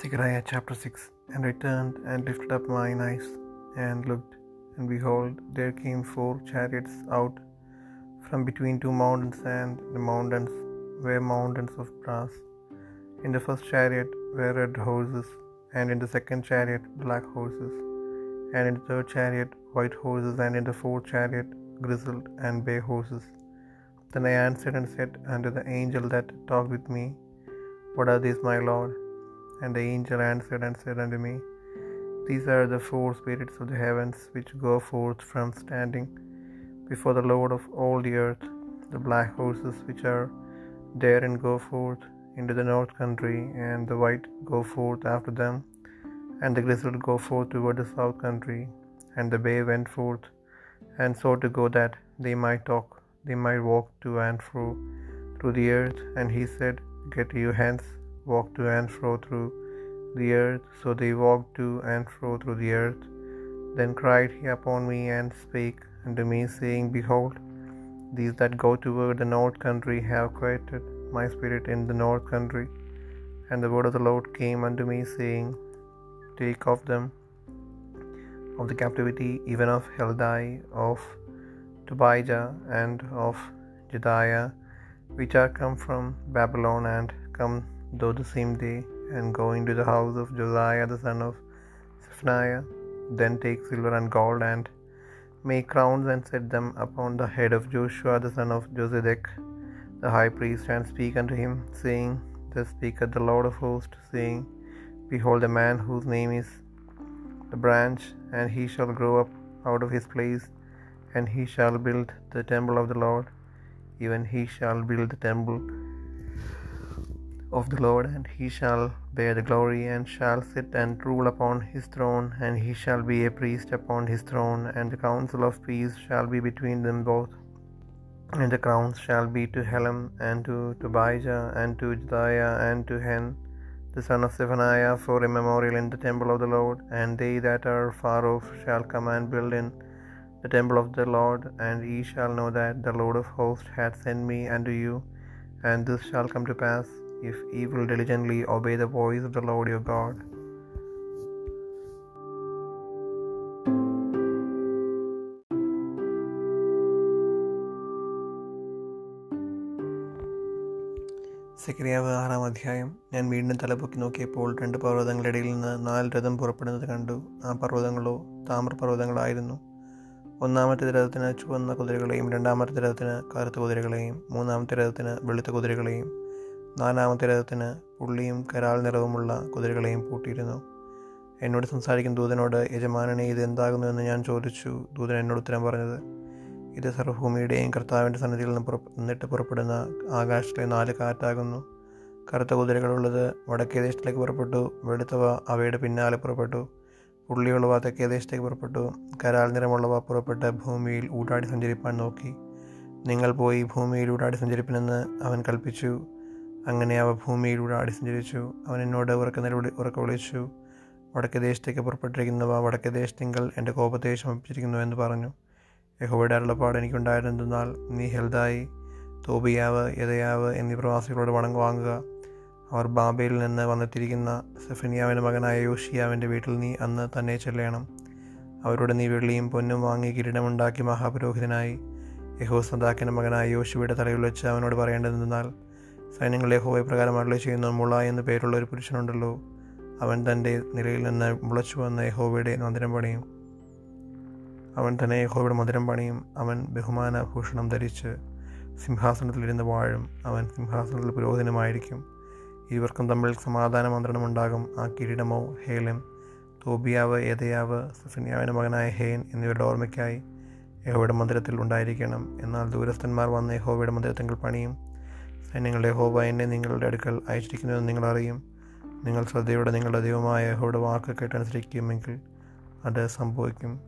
Zechariah chapter 6 And I turned and lifted up mine eyes and looked, and behold, there came four chariots out from between two mountains, and the mountains were mountains of brass. In the first chariot were red horses, and in the second chariot black horses, and in the third chariot white horses, and in the fourth chariot grizzled and bay horses. Then I answered and said unto the angel that talked with me, What are these, my Lord? And the angel answered and said unto me, These are the four spirits of the heavens which go forth from standing before the Lord of all the earth. The black horses which are there and go forth into the north country, and the white go forth after them, and the grizzled go forth toward the south country. And the bay went forth, and sought to go that they might talk, they might walk to and fro through the earth. And he said, Get you hence, walk to and fro through the earth. So they walked to and fro through the earth. Then cried he upon me and spake unto me, saying, Behold, these that go toward the north country have quieted my spirit in the north country. And the word of the Lord came unto me, saying, Take of them of the captivity, even of Heldai, of Tobijah, and of Jedaiah, which are come from Babylon, and come though the same day, and go into the house of Josiah the son of Zephaniah. Then take silver and gold, and make crowns, and set them upon the head of Joshua the son of Josedech, the high priest, and speak unto him, saying, Thus speaketh the Lord of hosts, saying, Behold, a man whose name is the branch, and he shall grow up out of his place, and he shall build the temple of the Lord, even he shall build the temple of the Lord, and he shall bear the glory, and shall sit and rule upon his throne, and he shall be a priest upon his throne, and the counsel of peace shall be between them both. And the crowns shall be to Helem, and to Tobijah, and to Jedaiah, and to Hen, the son of Zephaniah, for a memorial in the temple of the Lord. And they that are far off shall come and build in the temple of the Lord, and ye shall know that the Lord of hosts hath sent me unto you. And this shall come to pass, if ye will diligently obey the voice of the Lord your God. സെക്രിയാവ് ആറാം അധ്യായം. ഞാൻ വീണ്ടും തലപൊക്കി നോക്കിയപ്പോൾ രണ്ട് പർവതങ്ങളുടെ ഇടയിൽ നിന്ന് നാല് രഥം പുറപ്പെടുന്നത് കണ്ടു. ആ പർവതങ്ങളോ താമ്രപർവതങ്ങളായിരുന്നു ഒന്നാമത്തെ രഥത്തിന് ചുവന്ന കുതിരകളെയും രണ്ടാമത്തെ രഥത്തിന് കറുത്ത കുതിരകളെയും മൂന്നാമത്തെ രഥത്തിന് വെളുത്ത കുതിരകളെയും നാലാമത്തെ രഥത്തിന് പുള്ളിയും കരാൾ നിറവുമുള്ള കുതിരകളെയും പൂട്ടിയിരുന്നു. എന്നോട് സംസാരിക്കുന്ന ദൂതനോട് യജമാനനെ ഇത് എന്താകുന്നു എന്ന് ഞാൻ ചോദിച്ചു. ദൂതൻ എന്നോട് ഉത്തരം പറഞ്ഞത് ഇത് സർവഭൂമിയുടെയും കർത്താവിന്റെ സന്നിധിയിൽ നിന്ന് പുറ നിന്നിട്ട് പുറപ്പെടുന്ന ആകാശത്തിലെ നാല് കാറ്റാകുന്നു. കറുത്ത കുതിരകളുള്ളത് വടക്കേ ദേശത്തിലേക്ക് പുറപ്പെട്ടു വെളുത്തവ അവയുടെ പിന്നാലെ പുറപ്പെട്ടു പുള്ളിയുള്ളവ തെക്കേ ദേശത്തേക്ക് പുറപ്പെട്ടു കരാൽ നിറമുള്ളവ പുറപ്പെട്ട് ഭൂമിയിൽ ഊടാടി സഞ്ചരിപ്പാൻ നോക്കി. നിങ്ങൾ പോയി ഭൂമിയിൽ ഊടാടി സഞ്ചരിപ്പിനെന്ന് അവൻ കൽപ്പിച്ചു. അങ്ങനെ അവ ഭൂമിയിലൂടെ ആടി സഞ്ചരിച്ചു അവൻ എന്നോട് ഉറക്ക നിലവിളി ഉറക്ക വിളിച്ചു വടക്കേ ദേശത്തേക്ക് പുറപ്പെട്ടിരിക്കുന്നവ വടക്കേ ദേശത്തിങ്കൽ എന്റെ കോപത്തെ ശമിപ്പിച്ചിരിക്കുന്നു എന്ന് പറഞ്ഞു. യഹോവയുടെ അരുളപ്പാട് എനിക്കുണ്ടായിരുന്നെന്നാൽ നീ ഹെൽദായി തോബിയാവ് യഥയാവ് എന്നീ പ്രവാസികളോട് വണങ്ങ് വാങ്ങുക. അവർ ബാബയിൽ നിന്ന് വന്നെത്തിയിരിക്കുന്ന സെഫനിയാവിന്റെ മകനായ യോഷിയാവിന്റെ വീട്ടിൽ നീ അന്ന് തന്നെ ചെല്ലണം. അവരോട് നീ വെള്ളിയും പൊന്നും വാങ്ങി കിരീടമുണ്ടാക്കി മഹാപുരോഹിതനായി. യഹോ സദാക്കിന്റെ മകനായ യോശുവയുടെ തലയിൽ വെച്ച് അവനോട് പറയേണ്ടതെന്നാൽ സൈന്യങ്ങൾ ഹോയ പ്രകാരം അരളി ചെയ്യുന്ന മുള എന്ന് പേരുള്ള ഒരു പുരുഷനുണ്ടല്ലോ. അവൻ തന്റെ നിലയിൽ നിന്ന് മുളച്ചു വന്ന യഹോവയുടെ മന്ദിരം പണിയും. അവൻ തന്നെ യഹോവയുടെ മധുരം പണിയും. അവൻ ബഹുമാന ഭൂഷണം ധരിച്ച് സിംഹാസനത്തിലിരുന്ന് വാഴും. അവൻ സിംഹാസനത്തിൽ പുരോഹിതനുമായിരിക്കും. ഇരുവർക്കും തമ്മിൽ സമാധാന മന്ത്രണമുണ്ടാകും ആ കിരീടമോ ഹേലം തോബിയാവ് ഏതയാവ് സഫിനിയാവിന്റെ മകനായ ഹേൻ എന്നിവരുടെ ഓർമ്മയ്ക്കായി യഹോവയുടെ മന്ദിരത്തിൽ ഉണ്ടായിരിക്കണം. എന്നാൽ ദൂരസ്ഥന്മാർ വന്ന് യഹോവയുടെ മന്ദിരത്തെങ്കിൽ പണിയും. സൈന്യങ്ങളുടെ ഹോബ എന്നെ നിങ്ങളുടെ അടുക്കൽ അയച്ചിരിക്കുന്നുവെന്ന് നിങ്ങൾ അറിയും. നിങ്ങൾ ശ്രദ്ധയോടെ നിങ്ങളുടെ ദൈവമായ യഹോയുടെ വാക്ക് കേട്ടനുസരിക്കുമെങ്കിൽ അത് സംഭവിക്കും.